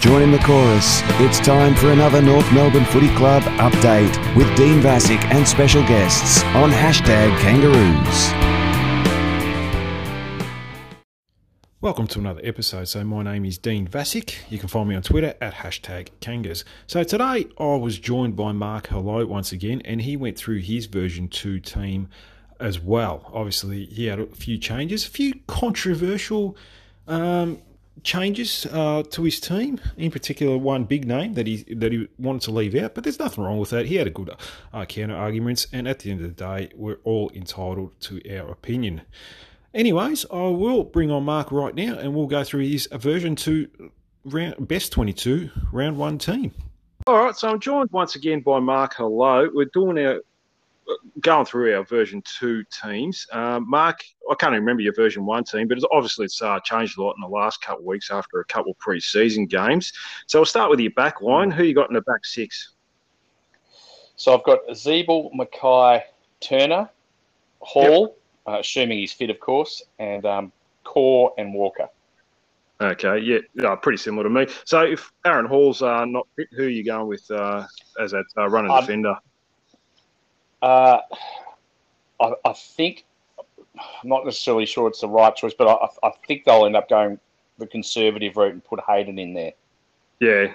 Join in the chorus. It's time for another North Melbourne Footy Club update with Dean Vassick and special guests on hashtag Kangaroos. Welcome to another episode. So, my name is Dean Vassick. You can find me on Twitter at hashtag Kangas. So, today I was joined by Mark Hello once again, and he went through his version 2 team as well. Obviously, he had a few changes, a few controversial um, changes uh, to his team. In particular, one big name that he that he wanted to leave out, but there's nothing wrong with that. He had a good uh, counter arguments, and at the end of the day, we're all entitled to our opinion. Anyways, I will bring on Mark right now, and we'll go through his version to round best twenty two round one team. All right, so I'm joined once again by Mark. Hello, we're doing our going through our version two teams. Um, Mark, I can't remember your version one team, but it's, obviously it's uh, changed a lot in the last couple of weeks after a couple of pre-season games. So we'll start with your back line. Who you got in the back six? So I've got Ziebell, McKay, Turner, Hall, yep. uh, assuming he's fit, of course, and um, Corr and Walker. Okay, yeah, pretty similar to me. So if Aaron Hall's uh, not fit, who are you going with uh, as that uh, running um, defender? Uh, I, I, think I'm not necessarily sure it's the right choice, but I, I, think they'll end up going the conservative route and put Hayden in there. Yeah.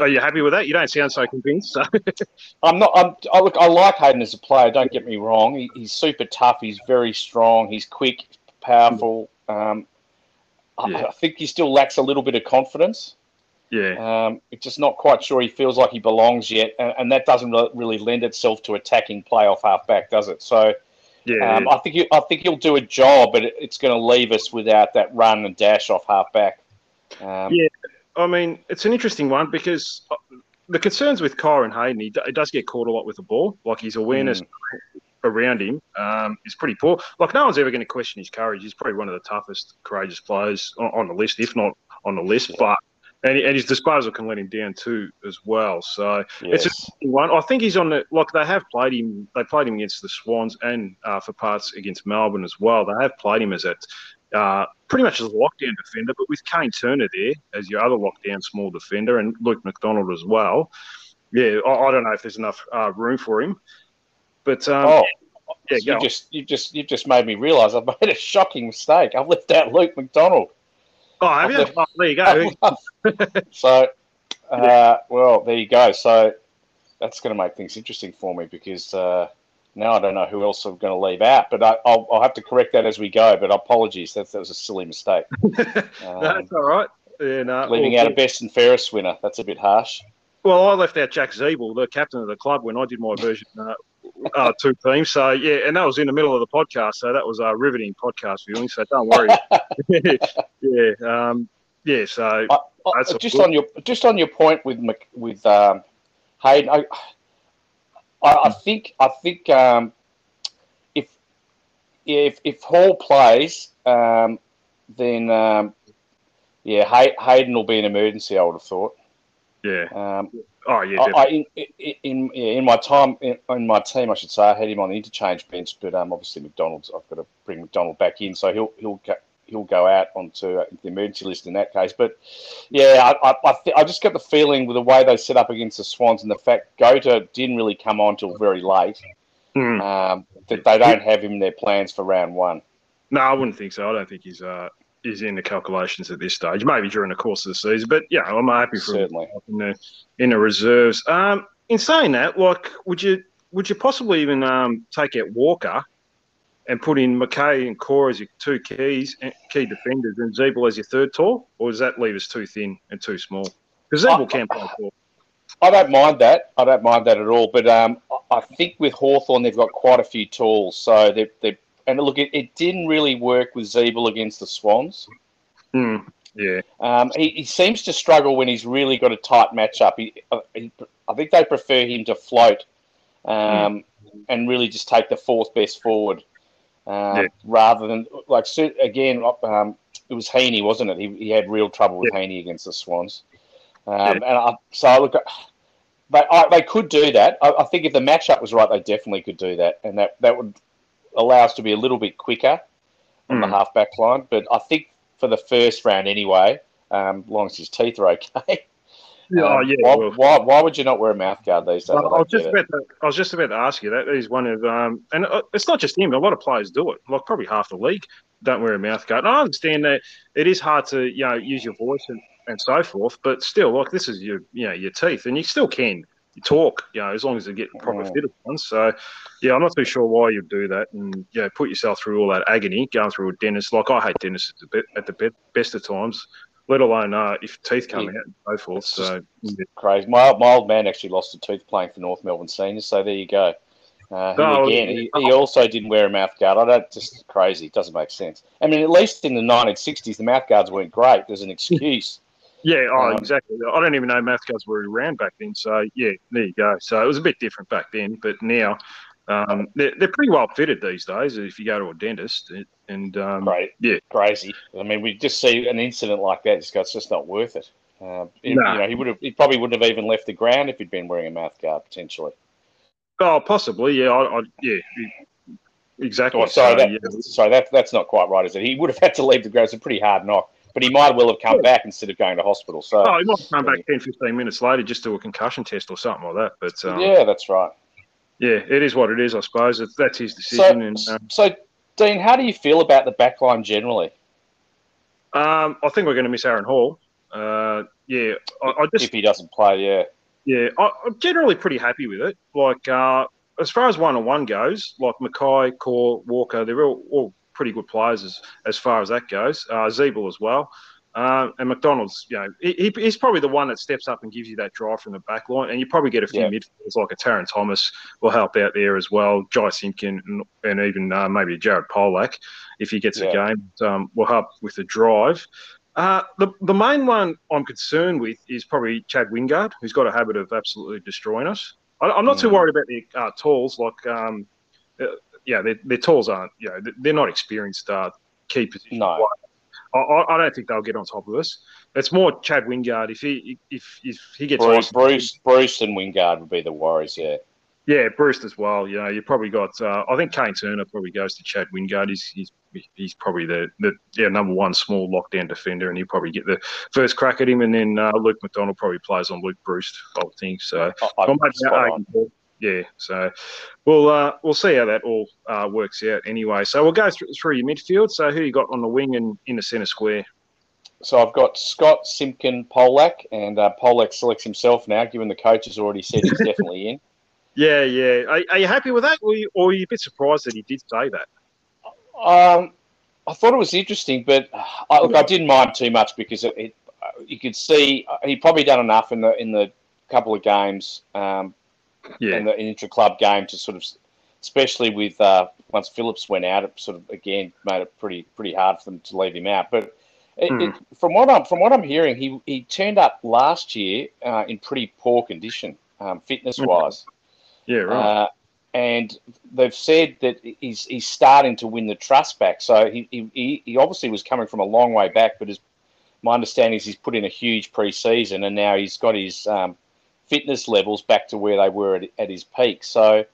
Are you happy with that? You don't sound so convinced. So. I'm not. I'm, I look. I like Hayden as a player. Don't get me wrong. He, he's super tough. He's very strong. He's quick, powerful. Um, yeah. I, I think he still lacks a little bit of confidence. Yeah. Um, it's just not quite sure he feels like he belongs yet, and, and that doesn't really lend itself to attacking playoff halfback, does it? So, yeah, um, I think he, I think he'll do a job, but it, it's going to leave us without that run and dash off halfback. Um, yeah, I mean, it's an interesting one because uh, the concerns with and Hayden, he, d- he does get caught a lot with the ball. Like his awareness mm. around him um, is pretty poor. Like no one's ever going to question his courage. He's probably one of the toughest, courageous players on, on the list, if not on the list. Yeah. But and, and his disposal can let him down too as well. So yes. it's a one. I think he's on the like they have played him. They played him against the Swans and uh, for parts against Melbourne as well. They have played him as that uh, pretty much as a lockdown defender, but with Kane Turner there as your other lockdown small defender and Luke McDonald as well. Yeah, I, I don't know if there's enough uh, room for him, but um, oh. Yeah, you just you just you just made me realise I've made a shocking mistake. I've left out Luke McDonald. Oh, have you? Oh, there you go. so, uh, well, there you go. So that's going to make things interesting for me because uh, now I don't know who else I'm going to leave out. But I, will have to correct that as we go. But apologies, that, that was a silly mistake. Um, that's all right. Yeah, no, leaving out a best and fairest winner. That's a bit harsh. Well, I left out Jack Ziebell, the captain of the club, when I did my version uh, uh, two teams. So yeah, and that was in the middle of the podcast. So that was a riveting podcast viewing. So don't worry. yeah, um, yeah. So I, I, just on your just on your point with with um, Hayden, I, I, think I think um, if if if Hall plays, um, then um, yeah, Hayden will be an emergency. I would have thought. Yeah. Um, Oh yeah, I, in, in, in my time in, in, my team, I should say, I had him on the interchange bench, but um, obviously McDonald's, I've got to bring McDonald back in, so he'll he'll he'll go out onto uh, the emergency list in that case. But yeah, I I, th- I, just got the feeling with the way they set up against the Swans and the fact Gota didn't really come on till very late mm. um, that they don't have him in their plans for round one. No, I wouldn't think so. I don't think he's uh, is in the calculations at this stage. Maybe during the course of the season, but yeah, I'm happy for certainly in the in the reserves. Um, in saying that, like, would you would you possibly even um, take out Walker and put in McKay and Corr as your two keys, eh, key defenders, and Ziebell as your third tall, or does that leave us too thin and too small? Because Ziebell can't play tall. I don't mind that. I don't mind that at all. But um, I think with Hawthorn, they've got quite a few tools. So they're, they're and look, it, it didn't really work with Ziebell against the Swans. Mm, yeah. Um, he, he, seems to struggle when he's really got a tight matchup. He, uh, he, I think they prefer him to float um, mm. and really just take the fourth best forward um, yeah. rather than, like, again, um, it was Heaney, wasn't it? He, he had real trouble with yeah. Heaney against the Swans. Um, yeah. And I, so, look, they, I, they could do that. I, I think if the matchup was right, they definitely could do that. And that, that would allow us to be a little bit quicker on mm. the hmm. halfback line. But I think for the first round anyway, um, as long as his teeth are okay, Yeah, um, yeah. Why, why, why, would you not wear a mouth guard these days? I, I was just about to, I was just about to ask you that. He's one of, um, and uh, it's not just him. A lot of players do it. Like probably half the league don't wear a mouth guard. And I understand that it is hard to you know use your voice and, and so forth, but still, like this is your you know your teeth, and you still can talk, you know, as long as you get proper fitted ones. So, yeah, I'm not too sure why you'd do that and, you know, put yourself through all that agony going through a dentist. Like, I hate dentists at the, at the best of times, let alone uh, if teeth come yeah. out and so forth. so, yeah. crazy. My, my old man actually lost a tooth playing for North Melbourne Seniors, so there you go. Uh, oh, again, he, he, also didn't wear a mouth guard. I don't just crazy. It doesn't make sense. I mean, at least in the 1960s, the mouth guards weren't great. There's an excuse. Yeah, oh, um, exactly. I don't even know mouth guards were around back then. So yeah, there you go. So it was a bit different back then, but now um, they're, they're pretty well fitted these days. If you go to a dentist, and um, right, yeah, crazy. I mean, we just see an incident like that. It's just not worth it. Uh, you know, he would have. He probably wouldn't have even left the ground if he'd been wearing a mouth guard potentially. Oh, possibly. Yeah, I, I yeah. Exactly. Oh, sorry, so, that, yeah. sorry, that, that's not quite right, is it? He would have had to leave the ground. It's a pretty hard knock but he might well have come back instead of going to hospital. So oh, he might have come back 10, 15 minutes later just to a concussion test or something like that. But um, yeah, that's right. Yeah, it is what it is. I suppose that's his decision. So, and, um, so, Dean, how do you feel about the backline generally? Um, I think we're going to miss Aaron Hall. Uh, yeah, I, I, just if he doesn't play, yeah, yeah, I, am generally pretty happy with it. Like uh, as far as one on one goes, like McKay, Corr, Walker, they're all, all pretty good players as, as far as that goes. Uh, Ziebell as well. Um, and McDonald's, you know, he, he's probably the one that steps up and gives you that drive from the back line. And you probably get a few yeah. midfielders like a Tarryn Thomas will help out there as well. Jy Simpkin and, and even uh, maybe Jared Polec, if he gets yeah. a game, um, will help with the drive. Uh, the, the main one I'm concerned with is probably Chad Wingard, who's got a habit of absolutely destroying us. I, am not mm. too worried about the uh, tools. Like um, uh, yeah, their, their tools aren't, you know, they're not experienced uh, key position. No. I, I, don't think they'll get on top of us. It's more Chad Wingard. If he if if he gets Breust, Breust, Breust and Wingard would be the worries. Yeah. Yeah, Breust as well. You know, you probably got. Uh, I think Kane Turner probably goes to Chad Wingard. He's he's, he's probably the, the yeah number one small lockdown defender, and he'll probably get the first crack at him. And then uh, Luke McDonald probably plays on Luke Breust. I would think so. I, I, yeah, so we'll uh, we'll see how that all uh, works out anyway. So we'll go through, through your midfield. So who you got on the wing and in the centre square? So I've got Scott, Simpkin, Polec, and uh, Polec selects himself now, given the coach has already said he's definitely in. Yeah, yeah. Are, are, you happy with that, or are, you, or are you a bit surprised that he did say that? Um, I thought it was interesting, but I, look, I didn't mind too much because it, it, you could see uh, he probably done enough in the in the couple of games um, yeah. in the intra club game to sort of, especially with uh, once Phillips went out, it sort of again made it pretty pretty hard for them to leave him out. But it, mm. it, from what I'm from what I'm hearing, he he turned up last year uh, in pretty poor condition, um, fitness wise. Yeah, right. Uh, and they've said that he's he's starting to win the trust back. So he, he, he obviously was coming from a long way back, but his, my understanding is he's put in a huge pre-season, and now he's got his um, fitness levels back to where they were at, at his peak. So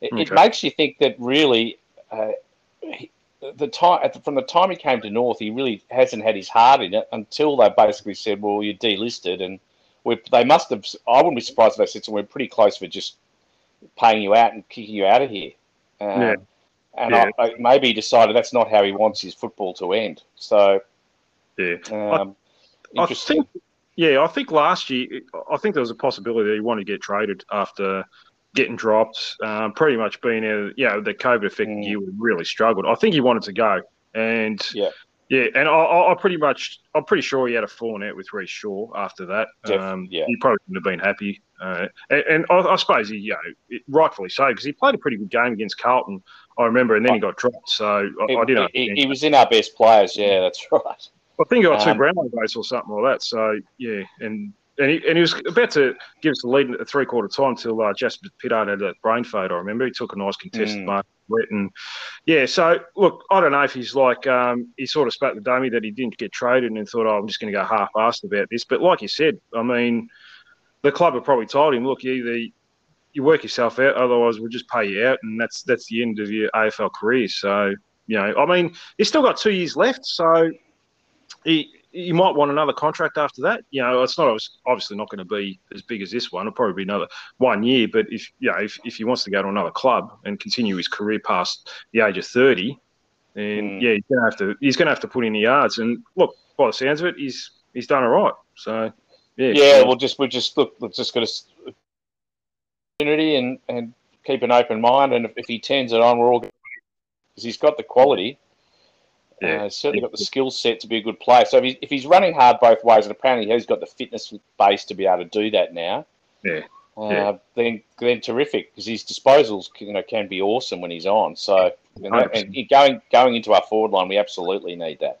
it, okay. it, makes you think that really uh, he, the time from the time he came to North, he really hasn't had his heart in it until they basically said, "Well, you're delisted," and they must have. I wouldn't be surprised if they said, "So we're pretty close for just paying you out and kicking you out of here." Um, yeah. And yeah. I, I, maybe he decided that's not how he wants his football to end. So, yeah, um, I, I think yeah, I think last year, I think there was a possibility that he wanted to get traded after getting dropped, um, pretty much being out, you know, the COVID affected mm. year really struggled. I think he wanted to go. And yeah, yeah, and I, I pretty much, I'm pretty sure he had a falling out with Rhyce Shaw after that. Um, yeah. He probably wouldn't have been happy. Uh, and, and I, I, suppose he, you know, rightfully so, because he played a pretty good game against Carlton, I remember, and then he got dropped. So I, I didn't. He, he, was in our best players, yeah, that's right. I think he got two um, Brownlow votes or something like that. So yeah, and and he, and he was about to give us the lead at three quarter time until uh, Jasper Pittard had that brain fade. I remember he took a nice contested mm. mark. And yeah, so look, I don't know if he's like um, he sort of spat the Dummy that he didn't get traded and thought, oh, I'm just going to go half-assed about this. But like you said, I mean, the club have probably told him, look, either you work yourself out, otherwise we'll just pay you out, and that's that's the end of your AFL career. So you know, I mean, he's still got two years left, so he you might want another contract after that. You know, it's not obviously not going to be as big as this one. It'll probably be another one year. But if you know, if, if he wants to go to another club and continue his career past the age of thirty, then mm. yeah, he's going to have to he's going to have to put in the yards. And look, by the sounds of it, he's he's done all right. So yeah, yeah, we'll just we'll just look, we're just going to opportunity and and keep an open mind. And if, if he turns it on, we're all because he's got the quality. Yeah, uh, certainly got the skill set to be a good player. So if he's, if he's running hard both ways, and apparently he's got the fitness base to be able to do that now. Yeah. Uh, yeah. Then, then terrific because his disposals you know can be awesome when he's on. So and, and going going into our forward line, we absolutely need that.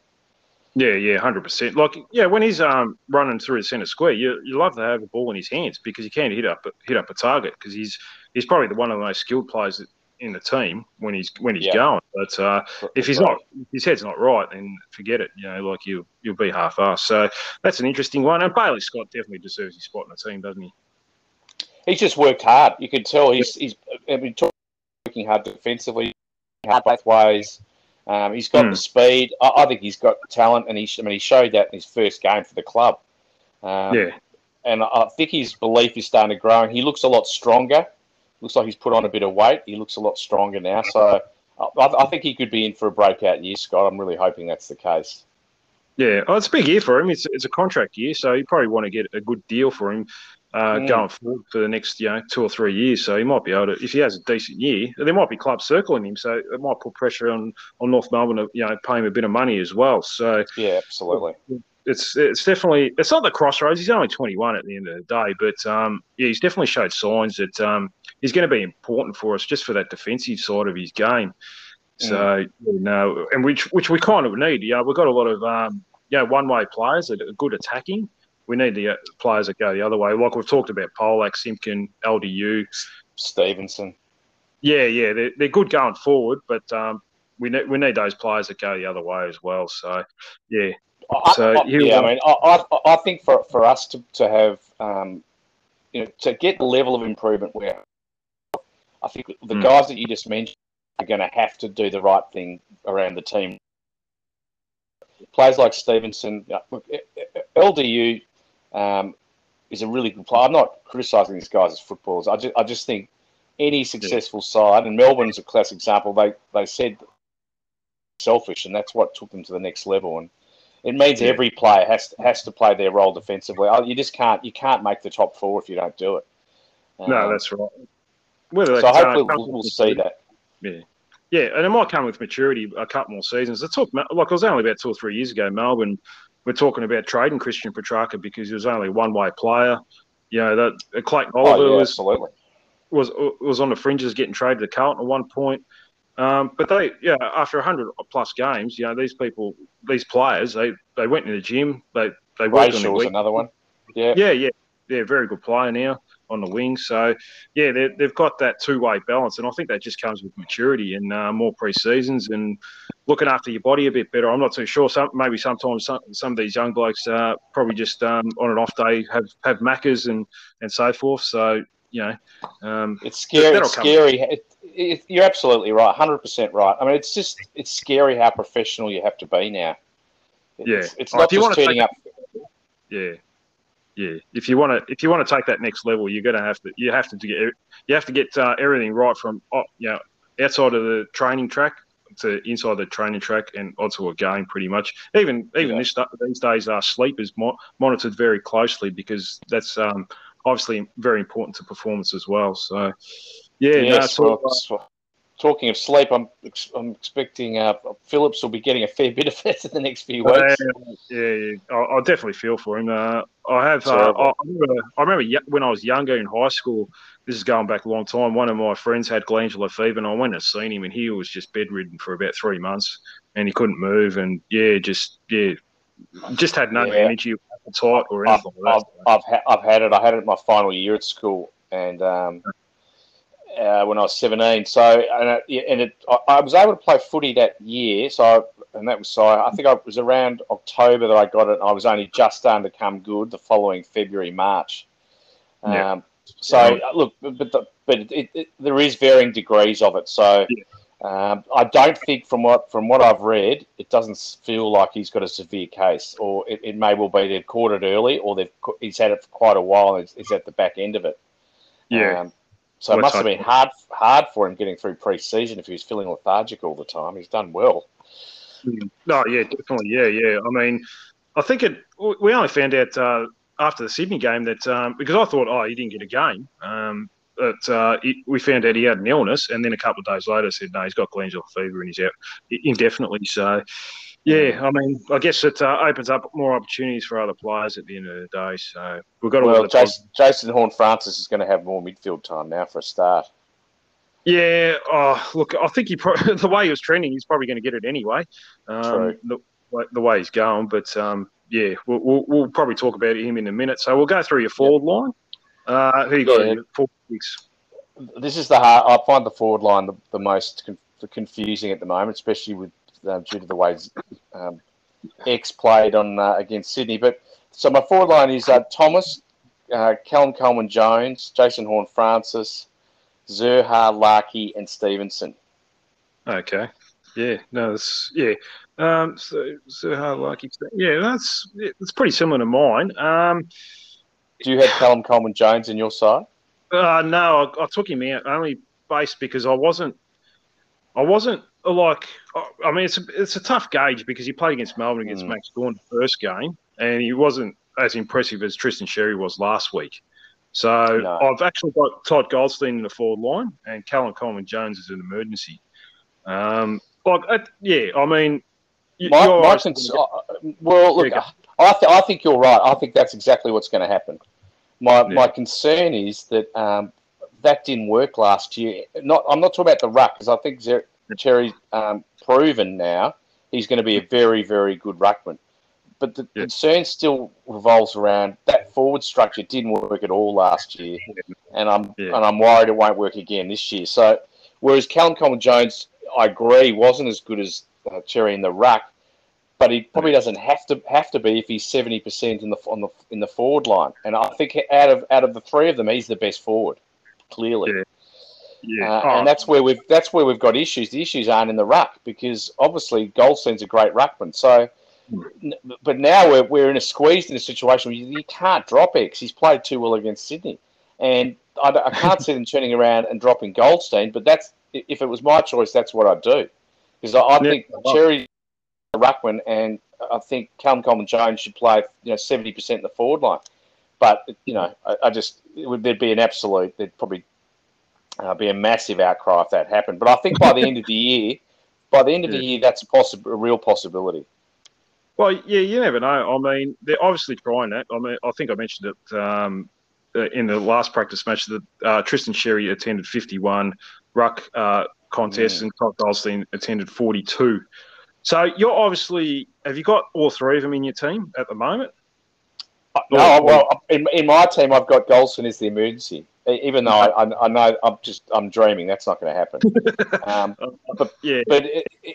Yeah, yeah, hundred percent. Like, yeah, when he's um running through the centre square, you you love to have the ball in his hands because he can hit up hit up a target because he's he's probably the one of the most skilled players in the team when he's when he's yeah. going. But uh, if he's not, if his head's not right, then forget it. You know, like you you'll be half assed. So that's an interesting one. And Bailey Scott definitely deserves his spot in the team, doesn't he? He's just worked hard. You can tell he's he's I mean, working hard defensively, hard both ways. Um, he's got mm. the speed. I, I, think he's got talent, and he, I mean, he showed that in his first game for the club. Um, yeah. And I think his belief is starting to grow, and he looks a lot stronger. Looks like he's put on a bit of weight. He looks a lot stronger now. So I, I think he could be in for a breakout year, Scott. I'm really hoping that's the case. Yeah, oh, it's a big year for him. It's, it's a contract year, so you probably want to get a good deal for him uh, mm. going forward for the next you know two or three years. So he might be able to, if he has a decent year, there might be clubs circling him. So it might put pressure on on North Melbourne to you know pay him a bit of money as well. So yeah, absolutely. It's it's definitely it's not the crossroads. He's only 21 at the end of the day, but um, yeah, he's definitely showed signs that um, he's going to be important for us just for that defensive side of his game. So mm. you know, and which which we kind of need. Yeah, we've got a lot of um, you know, one way players that are good attacking we need the uh, players that go the other way. Like we've talked about Polec, Simpkin, LDU, Stephenson. Yeah, yeah, they're, they're good going forward, but um, we need we need those players that go the other way as well. So, yeah. So I, I, yeah, I mean, I, I think for, for us to, to have um, you know to get the level of improvement where I think the mm. guys that you just mentioned are going to have to do the right thing around the team. Players like Stephenson, LDU um, is a really good player. I'm not criticising these guys as footballers. I just, I just think any successful side, and Melbourne's a classic example. They they said selfish, and that's what took them to the next level. And it means yeah. every player has to, has to play their role defensively. You just can't you can't make the top four if you don't do it. Um, no, that's right. Whether so hopefully we'll, we'll see that. Yeah. Yeah, and it might come with maturity a couple more seasons. It took like it was only about two or three years ago. Melbourne we're talking about trading Christian Petracca because he was only one way player. You know that uh, Clayton Oliver oh, yeah, was, absolutely. was was on the fringes getting traded to Carlton at one point. Um, but they, yeah, after hundred plus games, you know, these people, these players, they they went in the gym, they they worked Rachel on the week. another one. Yeah, yeah, yeah, yeah. Very good player now on the wing. So, yeah, they've got that two way balance, and I think that just comes with maturity and uh, more pre seasons and looking after your body a bit better. I'm not too sure. Some maybe sometimes some, some of these young blokes uh, probably just um, on an off day have have maccas and and so forth. So you know, um, it's scary. It's scary. It, it, you're absolutely right. Hundred percent right. I mean, it's just it's scary how professional you have to be now. It's, yeah, it's not just turning up. Yeah, yeah, if you want to, if you want to take that next level, you're going to have to, you have to get, you have to get uh, everything right from, oh, you know, outside of the training track to inside the training track and onto a game, pretty much. Even even yeah. this, these days, uh, sleep is mo- monitored very closely because that's um, obviously very important to performance as well. So, yeah, yes, no, well, talking of sleep, I'm I'm expecting uh, Phillips will be getting a fair bit of that in the next few weeks. Uh, yeah, yeah, I, I definitely feel for him. Uh, I have. Uh, I, remember, I remember when I was younger in high school. This is going back a long time. One of my friends had glandular fever, and I went and seen him, and he was just bedridden for about three months, and he couldn't move, and yeah, just yeah, just had no yeah. energy, appetite, or anything. I've, like I've, I've, ha- I've, had it. I had it my final year at school, and um, uh, when I was 17. So, and it, and it, I, I, was able to play footy that year. So, I, and that was so I think it was around October that I got it. I was only just starting to come good the following February, March. Um, yeah. So, yeah. look, but the, but it, it, there is varying degrees of it. So, yeah. Um, I don't think from what from what I've read, it doesn't feel like he's got a severe case, or it, it may well be they've caught it early, or they've he's had it for quite a while and he's at the back end of it. Yeah. Um, so it must have been hard hard for him getting through pre-season if he was feeling lethargic all the time. He's done well. No, yeah, definitely, yeah, yeah. I mean, I think it. We only found out uh, after the Sydney game that um, because I thought, oh, he didn't get a game. Um, but uh, it, we found out he had an illness, and then a couple of days later said, no, he's got glandular fever and he's out indefinitely. So, yeah, I mean, I guess it uh, opens up more opportunities for other players at the end of the day. So we've got. Well, Jason, Jason Horne-Francis is going to have more midfield time now for a start. Yeah, oh, look, I think he pro- the way he was trending, he's probably going to get it anyway. Um, the, the, way he's going, but um, yeah, we'll, we'll, we'll, probably talk about him in a minute. So we'll go through your forward yep. line. Uh, who you got? Yeah. Four, this is the hard. I find the forward line the, the most con- confusing at the moment, especially with uh, due to the way um, X played on uh, against Sydney. But so my forward line is uh, Thomas, uh, Callum Coleman Jones, Jason Horne Francis, Zurhaar, Larkey, and Stephenson. Okay. Yeah. No. That's yeah. Um. So Zurhaar, Larkey. Yeah. That's it's pretty similar to mine. Um. Do you have Callum Coleman Jones in your side? Uh, no, I, I, took him out only based because I wasn't. I wasn't like. I mean, it's a, it's a tough gauge because he played against Melbourne against mm. Max Gawn the first game, and he wasn't as impressive as Tristan Xerri was last week. So no. I've actually got Todd Goldstein in the forward line, and Callum Coleman Jones is an emergency. Um, like, uh, yeah, I mean, my, my cons- uh, well, look, I, th- I think you're right. I think that's exactly what's going to happen. My yeah. my concern is that um, that didn't work last year. Not I'm not talking about the ruck because I think Xerri's um, proven now he's going to be a very very good ruckman. But the yeah. concern still revolves around that forward structure didn't work at all last year, and I'm yeah. and I'm worried it won't work again this year. So whereas Callum Coleman Jones, I agree, wasn't as good as uh, Xerri in the ruck, but he probably doesn't have to have to be if he's seventy percent in the on the in the forward line. And I think out of out of the three of them, he's the best forward, clearly. Yeah. Yeah. Uh, oh. And that's where we've that's where we've got issues. The issues aren't in the ruck because obviously Goldstein's a great ruckman. So, mm. but now we're, we're in a squeezed in a situation where you, you can't drop X. He's played too well against Sydney, and I, I can't see them turning around and dropping Goldstein. But that's if it was my choice, that's what I'd do because I, I yeah. think Xerri ruckman, and I think Callum Coleman Jones should play you know seventy percent in the forward line. But you know, I, I just would, there'd be an absolute there'd probably uh, be a massive outcry if that happened. But I think by the end of the year, by the end of yeah. the year, that's a possible, a real possibility. Well, yeah, you never know. I mean, they're obviously trying that. I mean, I think I mentioned it um, uh, in the last practice match that uh, Tristan Xerri attended 51 ruck uh, contests yeah. and Todd Goldstein attended 42. So you're obviously have you got all three of them in your team at the moment? Uh, no, well, in, in my team, I've got Goldstein as the emergency. Even though I, I know I'm just I'm dreaming, that's not going to happen. um, but yeah, but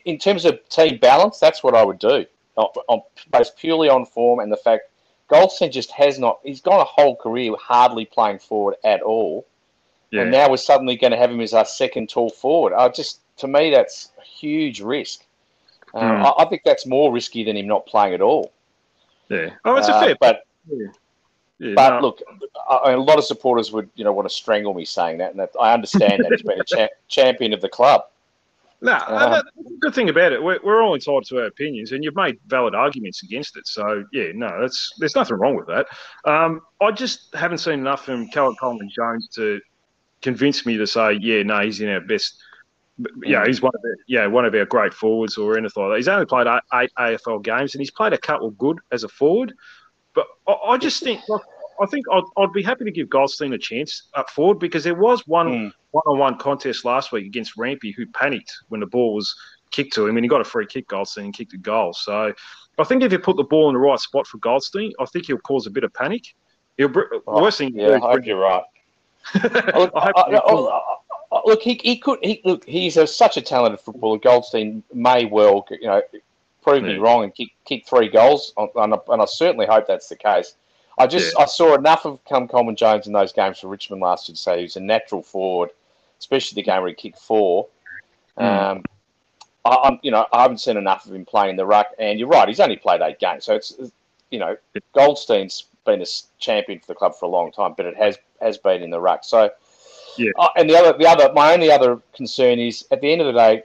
in terms of team balance, that's what I would do. based purely on form and the fact Goldstein just has not. He's gone a whole career hardly playing forward at all, yeah. and now we're suddenly going to have him as our second tall forward. I just to me that's a huge risk. Um, mm. I, I, think that's more risky than him not playing at all. Yeah. Oh, it's uh, a fair, but. Yeah. Yeah, but no. look, a lot of supporters would, you know, want to strangle me saying that, and that, I understand that he's been a cha- champion of the club. No, uh, the good thing about it, we're, we're all entitled to our opinions, and you've made valid arguments against it. So yeah, no, that's there's nothing wrong with that. Um, I just haven't seen enough from Callum Coleman Jones to convince me to say, yeah, no, he's in our best yeah, he's one of the, yeah one of our great forwards or anything like that. He's only played eight AFL games and he's played a couple good as a forward. But I, I just think like, I think I'd, I'd, be happy to give Goldstein a chance up forward because there was one mm. one-on-one contest last week against Rampe who panicked when the ball was kicked to him and he got a free kick. Goldstein and kicked a goal. So I think if you put the ball in the right spot for Goldstein, I think he'll cause a bit of panic. He'll oh, worst thing. Yeah, I hope you're right. I, I, uh, look, he, he could. He, look, he's a, such a talented footballer. Goldstein may well, you know, prove yeah. me wrong and kick, kick three goals, and I, and I certainly hope that's the case. I just yeah. I saw enough of Cam Coleman Jones in those games for Richmond last year to say he's a natural forward, especially the game where he kicked four. Um, I, I'm, you know, I haven't seen enough of him playing in the ruck, and you're right, he's only played eight games, so it's, you know, Goldstein's been a champion for the club for a long time, but it has has been in the ruck. So, Yeah. Uh, and the other, the other, my only other concern is at the end of the day,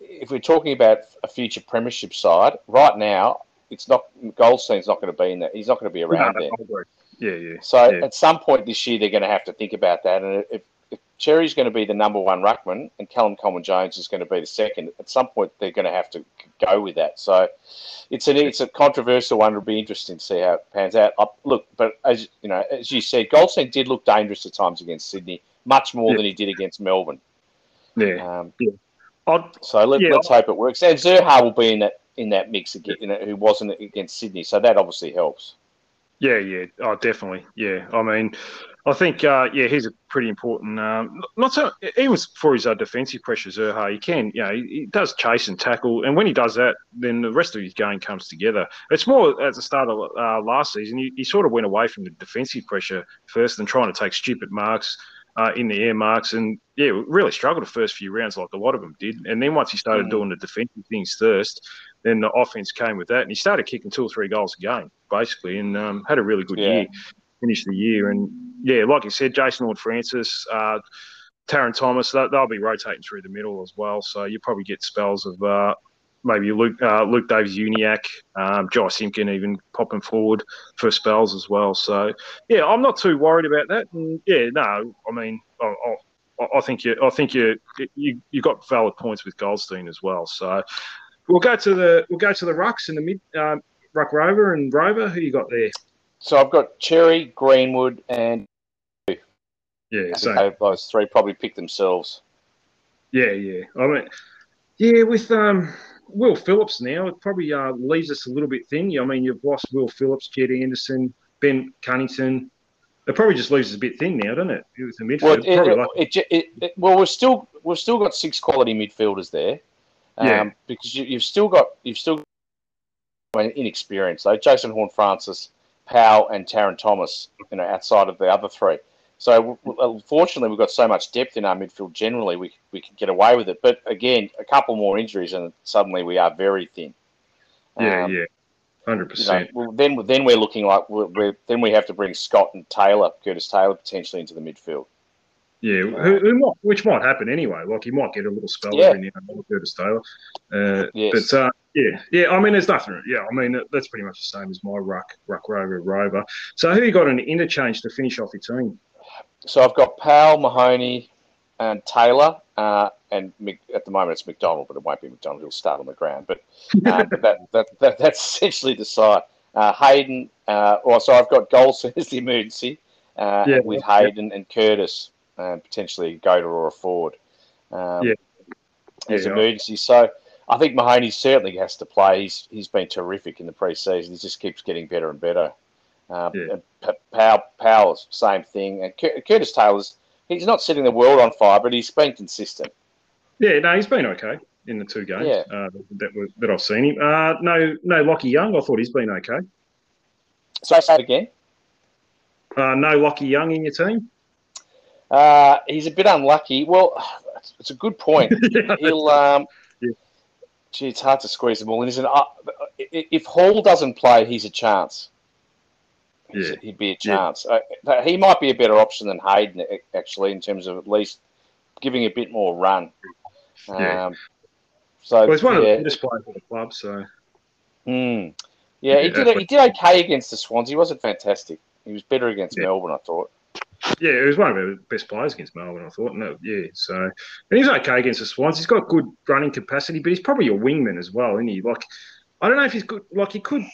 if we're talking about a future premiership side, right now it's not Goldstein's not going to be in there. He's not going to be around No, there. Yeah, yeah. So yeah. at some point this year, they're going to have to think about that. And if, if Xerri's going to be the number one ruckman and Callum Coleman Jones is going to be the second, at some point they're going to have to go with that. So it's an it's a controversial one. It'll be interesting to see how it pans out. I, look, but as you know, as you said, Goldstein did look dangerous at times against Sydney, much more Yeah. than he did against Melbourne. yeah. Um, I'd, so let, Yeah. let's hope it works. And Zurhaar will be in that in that mix again, you know, who wasn't against Sydney, so that obviously helps. Yeah, yeah, oh, definitely. Yeah, I mean, I think, uh, yeah, he's a pretty important. Um, not so even for his uh, defensive pressure, Zurhaar, he can, you know, he, he does chase and tackle, and when he does that, then the rest of his game comes together. It's more at the start of uh, last season, he, he sort of went away from the defensive pressure first and trying to take stupid marks. Uh, in the air marks, and yeah, really struggled the first few rounds, like a lot of them did. And then once he started Mm. doing the defensive things first, then the offense came with that, and he started kicking two or three goals a game, basically, and um, had a really good Yeah. year. Finished the year, and yeah, like you said, Jason Ward Francis, uh, Tarryn Thomas, they, they'll be rotating through the middle as well. So you probably get spells of uh, maybe Luke uh, Luke Davies Uniacke, um, Josh Simpkin even popping forward for spells as well. So yeah, I'm not too worried about that. And yeah, no, I mean, I, I, I think you, I think you, you, you got valid points with Goldstein as well. So we'll go to the we'll go to the rucks in the mid um, ruck rover and rover. Who you got there? So I've got Xerri, Greenwood, and Yeah, so those three probably pick themselves. yeah, yeah. I mean, yeah, with um. Will Phillips now it probably uh, leaves us a little bit thin. I mean, you've lost Will Phillips, Jed Anderson, Ben Cunnington. It probably just leaves us a bit thin now, doesn't it? With the midfield, Well, it, it, like, it, well, we've still we've still got six quality midfielders there, um, Yeah. because you, you've still got you've still I mean, inexperienced though. Jason Horne, Francis, Powell, and Tarryn Thomas, you know, outside of the other three. So w- we've got so much depth in our midfield. Generally, we we can get away with it. But again, a couple more injuries, and suddenly we are very thin. yeah, Um, yeah, hundred you know, percent. well, then then we're looking like we're, we're then we have to bring Scott and Taylor, Curtis Taylor, potentially into the midfield. Yeah, who, who might, which might happen anyway. Like he might get a little spell Yeah. every now and then, with Curtis Taylor. Uh, Yes. But uh, yeah, yeah. I mean, there's nothing. Yeah, I mean that's pretty much the same as my ruck, ruck rover, rover. So who you got an interchange to finish off your team? So I've got Powell, Mahony, and Taylor, uh, and Mc, at the moment it's McDonald, but it won't be McDonald. He'll start on the ground. But, but that, that, that that's essentially the side. Uh, Hayden, uh, or so I've got Goldstein as the emergency uh, Yeah. with Hayden and Curtis, and potentially a Goater or a Ford um, Yeah. as Yeah. emergency. So I think Mahony certainly has to play. He's he's been terrific in the preseason. He just keeps getting better and better. Um, Yeah. P- Powell, Powell's same thing, and Cur- Curtis Taylor's he's not setting the world on fire, but he's been consistent. Yeah, no, he's been okay in the two games Yeah. uh, that were, that I've seen him. Uh, no, no, Lachie Young. I thought he's been okay. So I say it again. Uh, no, Lachie Young in your team. Uh, he's a bit unlucky. Well, it's, it's a good point. He'll. Um, Yeah. Gee, it's hard to squeeze them all in, isn't it? Uh, if Hall doesn't play, he's a chance. Yeah. He'd be a Yeah. chance. Uh, he might be a better option than Hayden, actually, in terms of at least giving a bit more run. Um, So well, he's one of the best players for the club. So Mm. Yeah, he did. He did okay against the Swans. He wasn't fantastic. He was better against Yeah. Melbourne, I thought. yeah, he was one of the best players against Melbourne. I thought. No, yeah. So and he's okay against the Swans. He's got good running capacity, but he's probably a wingman as well, isn't he? Like I don't know if he's good. Like he could.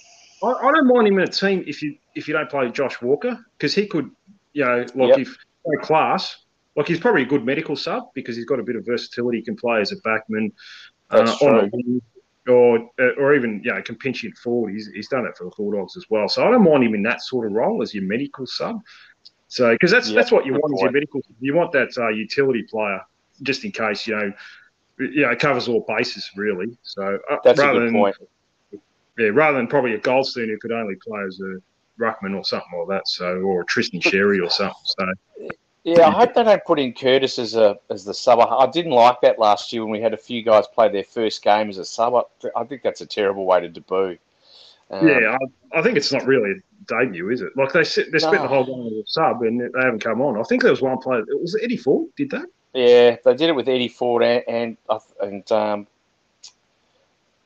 I, I don't mind him in a team if you if you don't play Josh Walker because he could, you know, like Yep. if no class. Like he's probably a good medical sub because he's got a bit of versatility. He can play as a backman, uh, on a wing, or uh, or even you know can pinch it forward. He's, he's done that for the Bulldogs as well. So I don't mind him in that sort of role as your medical sub. So because that's Yeah, that's what you want as your medical. You want that uh, utility player just in case you know. You know, it covers all bases really. So uh, That's a rather good than point. Yeah, rather than probably a Goldstein who could only play as a ruckman or something like that. So or a Tristan Xerri or something. So Yeah, I hope they don't put in Curtis as a as the sub. I didn't like that last year when we had a few guys play their first game as a sub. I think that's a terrible way to debut. Um, yeah, I, I, think it's not really a debut, is it? Like they they spent no. the whole game as a sub and they haven't come on. I think there was one player. Was it was Eddie Ford? Did that? Yeah, they did it with Eddie Ford and and, and um,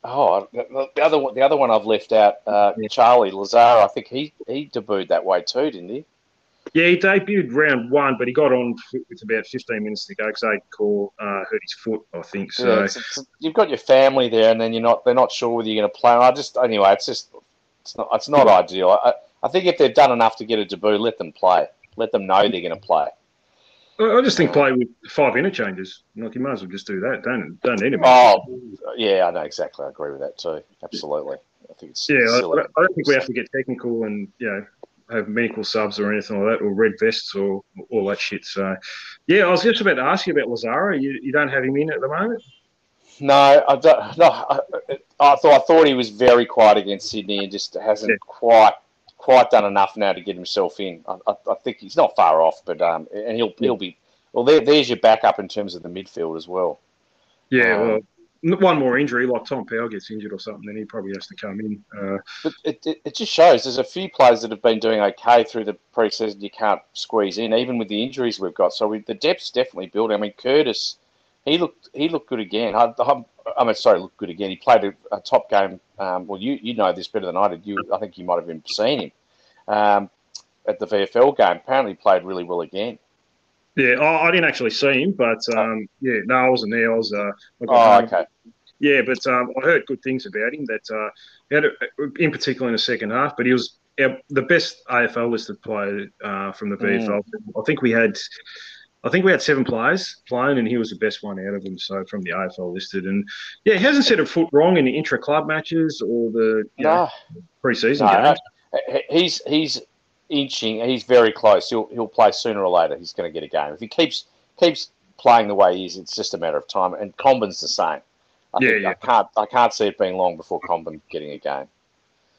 oh, the other one, the other one I've left out, uh. Charlie Lazar. I think he he debuted that way too, didn't he? Yeah, he debuted round one, but he got on with about 15 minutes to go because Corr uh, hurt his foot, I think. So yeah, it's, it's, you've got your family there, and then you're not they're not sure whether you're going to play. And I just anyway, it's just it's not it's not ideal. I, I think if they've done enough to get a debut, let them play. Let them know they're going to play. I just think play with five interchanges. Like you might as well just do that. Don't don't need him. Oh, yeah, I know exactly. I agree with that too. Absolutely. I think it's yeah. I, I, don't think we have to get technical and you know have medical subs or anything like that, or red vests or all that shit. So, yeah, I was just about to ask you about Lazzaro. You, you don't have him in at the moment. No, I don't. No, I, I thought I thought he was very quiet against Sydney and just hasn't yeah. quite quite done enough now to get himself in. I, I, I think he's not far off, but um, and he'll he'll be well. There, there's your backup in terms of the midfield as well. Yeah, um, well, one more injury, like Tom Powell gets injured or something, then he probably has to come in. Uh, but it, it, it, just shows there's a few players that have been doing okay through the preseason. You can't squeeze in, even with the injuries we've got. So we, the depth's definitely building. I mean, Curtis, he looked he looked good again. I, I'm, I mean, sorry, look good again. He played a, a top game. Um, well, you you know this better than I did. You, I think you might have even seen him um, at the VFL game. Apparently, played really well again. Yeah, I, I didn't actually see him, but oh. um, yeah, no, I wasn't there. I was. Uh, oh, okay. Yeah, but um, I heard good things about him. That uh, he had, a, in particular in the second half, but he was the best AFL listed player uh, from the VFL. Mm. I think we had, I think we had seven players playing, and he was the best one out of them. So from the AFL listed, and yeah, he hasn't set a foot wrong in the intra club matches or the you know, preseason no, games. He's he's inching. He's very close. He'll he'll play sooner or later. He's going to get a game if he keeps keeps playing the way he is. It's just a matter of time. And Comben's the same. I yeah, yeah. I can't I can't see it being long before Comben getting a game.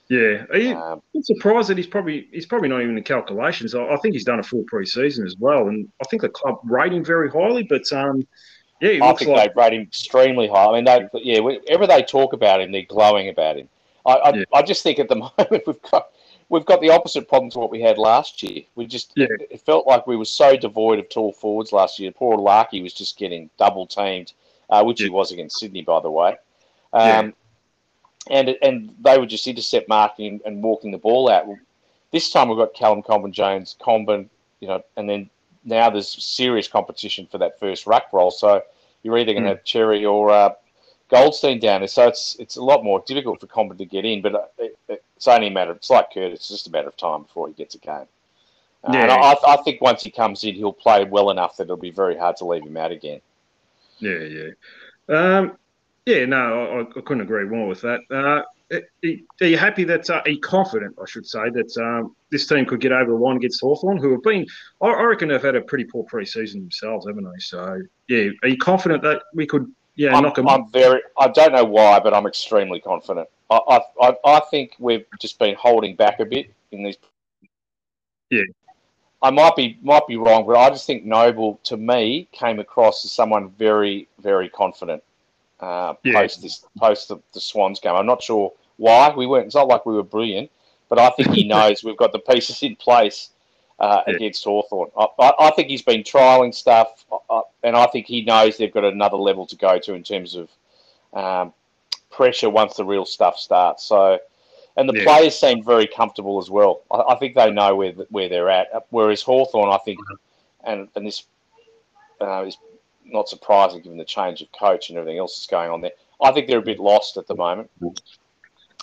Yeah, are you um, surprised that he's probably he's probably not even in calculations. I, I think he's done a full preseason as well, and I think the club rate him very highly. But um, yeah, I think like... they rate him extremely high. I mean, they, yeah, whenever they talk about him, they're glowing about him. I, I, yeah. I just think at the moment we've got we've got the opposite problem to what we had last year. We just yeah. it, it, felt like we were so devoid of tall forwards last year. Poor Larkey was just getting double teamed, uh, which yeah. he was against Sydney, by the way. Um, yeah. And and they were just intercept marking and walking the ball out. This time we've got Callum Comben Jones, Comben, you know, and then now there's serious competition for that first ruck role. So you're either going to mm. have Xerri or uh, Goldstein down there. So it's it's a lot more difficult for Comben to get in. But uh, it, it, it's only a matter. It's like Curtis. It's just a matter of time before he gets a game. Uh, yeah. And I, I, think once he comes in, he'll play well enough that it'll be very hard to leave him out again. Yeah, yeah, um, yeah. No, I, I, couldn't agree more with that. Uh, are you happy that? Uh, are you confident, I should say, that um, this team could get over the line against Hawthorn, who have been, I, I reckon, they've had a pretty poor pre-season themselves, haven't they? So, yeah, are you confident that we could, yeah, I'm, knock them? I'm very. I don't know why, but I'm extremely confident. I, I, I think we've just been holding back a bit in these. Yeah. I might be might be wrong, but I just think Noble to me came across as someone very very confident uh, yeah. post this post the, the, Swans game. I'm not sure why we weren't. It's not like we were brilliant, but I think he knows we've got the pieces in place uh, yeah. against Hawthorn. I, I, I, think he's been trialing stuff, uh, and I think he knows they've got another level to go to in terms of um, pressure once the real stuff starts. So, and the yeah. players seem very comfortable as well. I, I, think they know where where they're at. Whereas Hawthorn, I think, and and this uh, is not surprising given the change of coach and everything else that's going on there. I think they're a bit lost at the moment.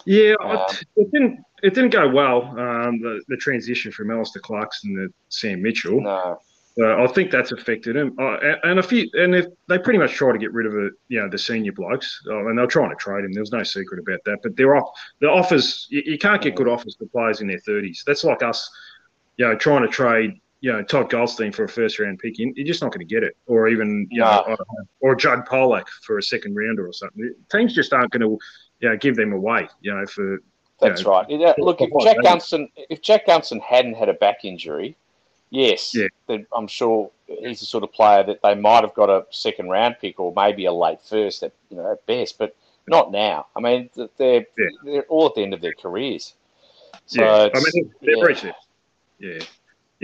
Yeah, um, it didn't it didn't go well. Um, the the transition from Alastair Clarkson to Sam Mitchell. No. Uh, I think that's affected him, uh, and a few, and if they pretty much try to get rid of it, you know, the senior blokes, uh, and they're trying to trade him. There was no secret about that. But they're off. The offers, you, you can't get good offers for players in their thirties. That's like us, you know, trying to trade, you know, Todd Goldstein for a first round pick. You're just not going to get it, or even, you no. know, or Judd Polec for a second rounder or something. Teams just aren't going to, you know, give them away, you know, for. That's know, right. Yeah, uh, look, if Jack Gunston, if Jack Gunston hadn't had a back injury yes, Yeah. I'm sure he's the sort of player that they might have got a second round pick or maybe a late first at you know at best, but not now. I mean, they're Yeah. they're all at the end of their careers. So yeah, I mean they've yeah. it. Yeah,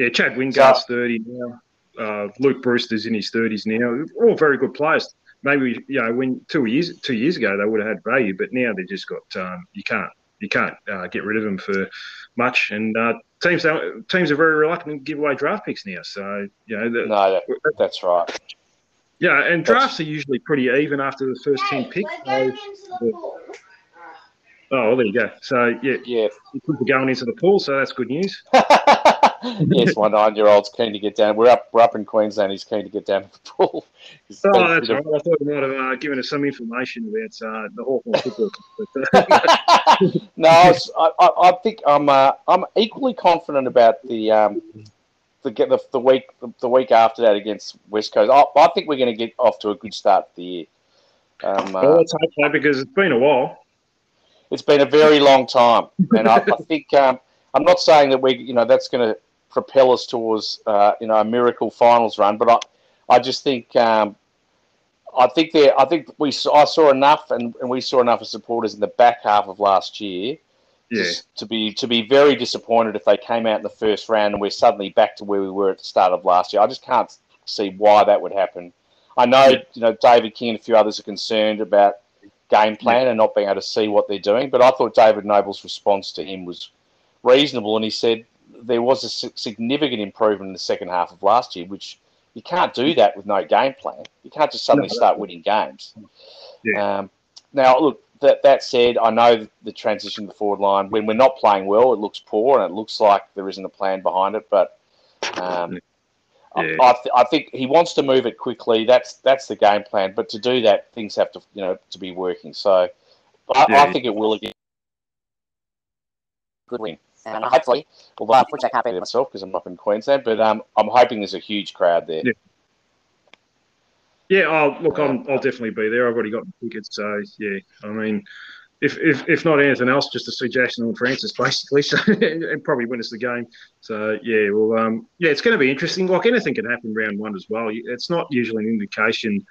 yeah. Chad Wingard's thirty now. Uh, Luke Breust's in his thirties now. All very good players. Maybe you know when two years two years ago they would have had value, but now they just got um, you can't you can't uh, get rid of them for much. And uh, teams don't, teams are very reluctant to give away draft picks now. So you know the, no, that, that's right. yeah, and drafts are usually pretty even after the first ten picks. So, oh, well, there you go. So yeah, Yeah. people are going into the pool, so that's good news. yes, my nine-year-old's keen to get down. We're up, we're up in Queensland. He's keen to get down to the pool. He's Oh, that's right. I thought you might have uh, given us some information about uh, the Hawthorn football. Uh, no, I, was- I, I think I'm, uh, I'm equally confident about the, um, the, the the week, the week after that against West Coast. I, I think we're going to get off to a good start to the year. Um, well, uh, let's hope so because it's been a while. it's been a very long time, and I, I think um, I'm not saying that we, you know, that's going to propel us towards, uh, you know, a miracle finals run, but I, I just think, um, I think there, I think we, saw, I saw enough, and, and we saw enough of supporters in the back half of last year. Yeah, to, to be to be very disappointed if they came out in the first round and we're suddenly back to where we were at the start of last year. I just can't see why that would happen. I know you know David King and a few others are concerned about game plan and not being able to see what they're doing, but I thought David Noble's response to him was reasonable, and he said there was a significant improvement in the second half of last year, which you can't do that with no game plan. You can't just suddenly No. start winning games. Yeah. Um, now, look, that, that said, I know the transition to the forward line, when we're not playing well, it looks poor and it looks like there isn't a plan behind it. But um, I- I, th- I think he wants to move it quickly. That's that's the game plan. But to do that, things have to you know to be working. So I, Yeah. I think it will again. Good win. And hopefully, although I put that can't be there myself because I'm up in Queensland, but um, I'm hoping there's a huge crowd there. Yeah. Yeah, I'll, look, I'm, I'll definitely be there. I've already got tickets, so yeah. I mean, if if, if not anything else, just to see Jason Horne Francis basically, so and probably win us the game. So yeah, well, um, yeah, it's going to be interesting. Like anything can happen round one as well. It's not usually an indication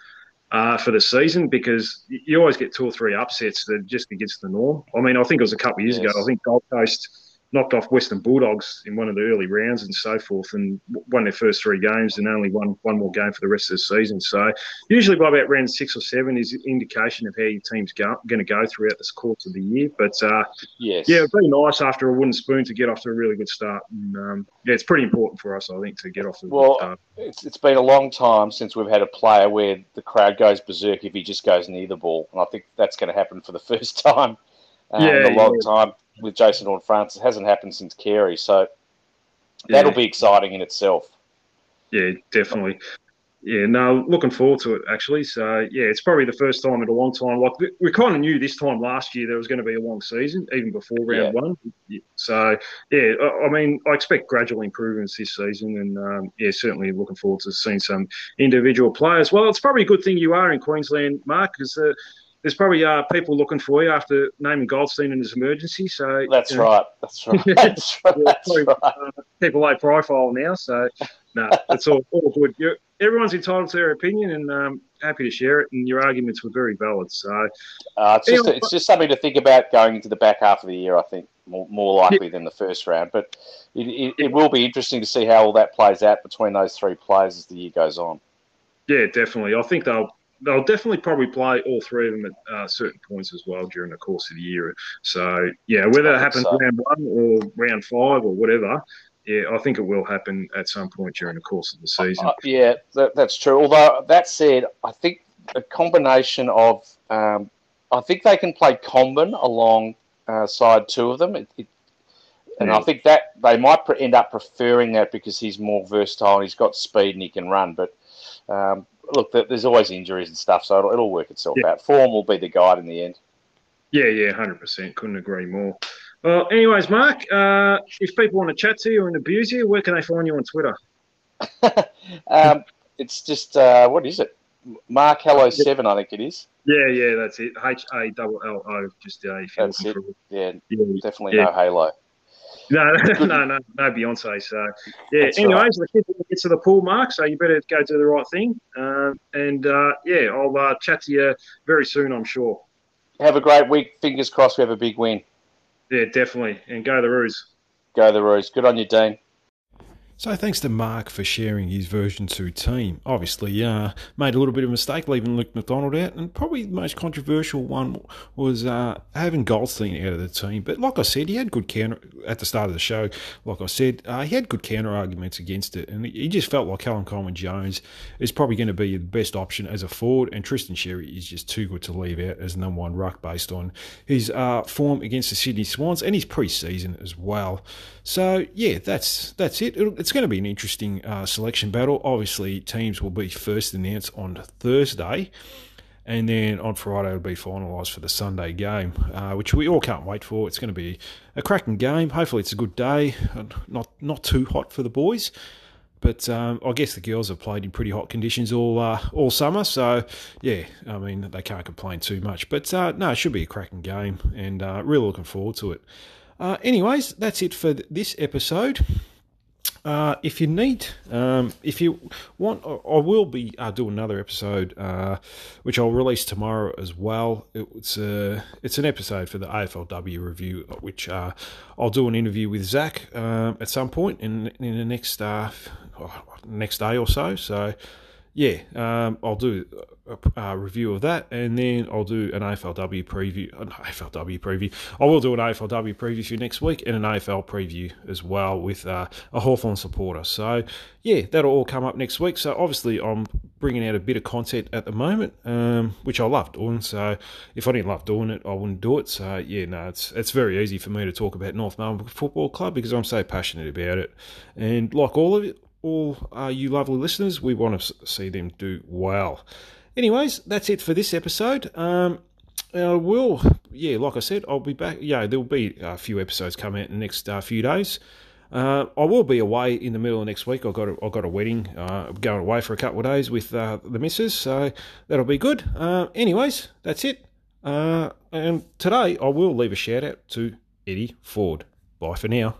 uh, for the season because you always get two or three upsets that just against the norm. I mean, I think it was a couple of years Yes. ago. I think Gold Coast knocked off Western Bulldogs in one of the early rounds and so forth, and won their first three games and only won one more game for the rest of the season. So usually by about round six or seven is an indication of how your team's go, going to go throughout this course of the year. But uh, Yes. yeah, it'd be nice after a wooden spoon to get off to a really good start. And um, yeah, it's pretty important for us, I think, to get off to a Well, good start. It's, it's been a long time since we've had a player where the crowd goes berserk if he just goes near the ball, and I think that's going to happen for the first time um, Yeah, in a long yeah. time with Jason Horne Francis. It hasn't happened since Carey, so Yeah. that'll be exciting in itself. Yeah, definitely. Yeah, no, looking forward to it actually. So yeah, it's probably the first time in a long time. Like we- we kind of knew this time last year there was going to be a long season, even before round one. So yeah, I, I mean, I expect gradual improvements this season, and um, yeah, certainly looking forward to seeing some individual players. Well, it's probably a good thing you are in Queensland, Mark, because uh, there's probably uh, people looking for you after naming Goldstein in his emergency. So That's you know, right. That's right. That's right. yeah, That's probably, right. uh, people low profile now, so no, it's all, all good. You're, everyone's entitled to their opinion, and um, happy to share it. And your arguments were very valid. So Uh, it's just Anyway, it's just something to think about going into the back half of the year. I think more, more likely than the first round, but it, it, it will be interesting to see how all that plays out between those three players as the year goes on. yeah, definitely. I think they'll they'll definitely probably play all three of them at uh, certain points as well during the course of the year. So yeah, whether it happens so. round one or round five or whatever. Yeah, I think it will happen at some point during the course of the season. Uh, yeah, that, that's true. Although that said, I think a combination of, um, I think they can play Comben along uh, side two of them, it, it, and I think that they might pre- end up preferring that because he's more versatile and he's got speed and he can run. But um, look, th- there's always injuries and stuff, so it'll, it'll work itself Yeah. out. Form will be the guide in the end. Yeah, yeah, hundred percent. Couldn't agree more. Well, anyways, Mark, uh, if people want to chat to you and abuse you, where can they find you on Twitter? um, it's just uh, what is it? Mark Hello Seven, I think it is. Yeah, yeah, that's it. H A double L O. Just uh, if you're That's for Yeah, yeah, definitely Yeah. no Halo. No, no, no, no Beyonce. So, yeah. That's anyways, right. the kids get to the pool, Mark. So you better go do the right thing. Uh, and uh, yeah, I'll uh, chat to you very soon. I'm sure. Have a great week. Fingers crossed we have a big win. Yeah, definitely. And go the Roos. Go the Roos. Good on you, Dean. So thanks to Mark for sharing his version 2 team. Obviously, uh, made a little bit of a mistake leaving Luke McDonald out, and probably the most controversial one was uh, having Goldstein out of the team. But like I said, he had good counter at the start of the show. Like I said, uh, he had good counter arguments against it, and he just felt like Callum Coleman Jones is probably going to be the best option as a forward, and Tristan Xerri is just too good to leave out as number one ruck based on his uh, form against the Sydney Swans and his pre-season as well. So yeah, that's that's it. It'll, it's going to be an interesting uh, selection battle. Obviously, teams will be first announced on Thursday, and then on Friday it'll be finalised for the Sunday game, uh, which we all can't wait for. It's going to be a cracking game. Hopefully, it's a good day, not not too hot for the boys. But um, I guess the girls have played in pretty hot conditions all uh, all summer, so yeah, I mean they can't complain too much. But uh, no, it should be a cracking game, and uh, really looking forward to it. Uh, anyways, that's it for this episode. Uh, if you need, um, if you want, I will be uh, doing another episode, uh, which I'll release tomorrow as well. It's a, uh, it's an episode for the AFLW review, which uh, I'll do an interview with Zach um, at some point in in the next uh, next day or so. So yeah, um, I'll do a, a, review of that, and then I'll do an AFLW preview. An AFLW preview. I will do an AFLW preview for next week, and an AFL preview as well with uh, a Hawthorn supporter. So yeah, that'll all come up next week. So obviously, I'm bringing out a bit of content at the moment, um, which I love doing. So if I didn't love doing it, I wouldn't do it. So yeah, no, it's it's very easy for me to talk about North Melbourne Football Club because I'm so passionate about it, and like all of it all uh, you lovely listeners. We want to see them do well. Anyways, that's it for this episode. Um, I will, yeah, like I said, I'll be back. Yeah, there'll be a few episodes coming out in the next uh, few days. Uh, I will be away in the middle of next week. I've got a, I've got a wedding. Uh, I'm going away for a couple of days with uh, the missus, so that'll be good. Uh, anyways, that's it. Uh, and today I will leave a shout out to Eddie Ford. Bye for now.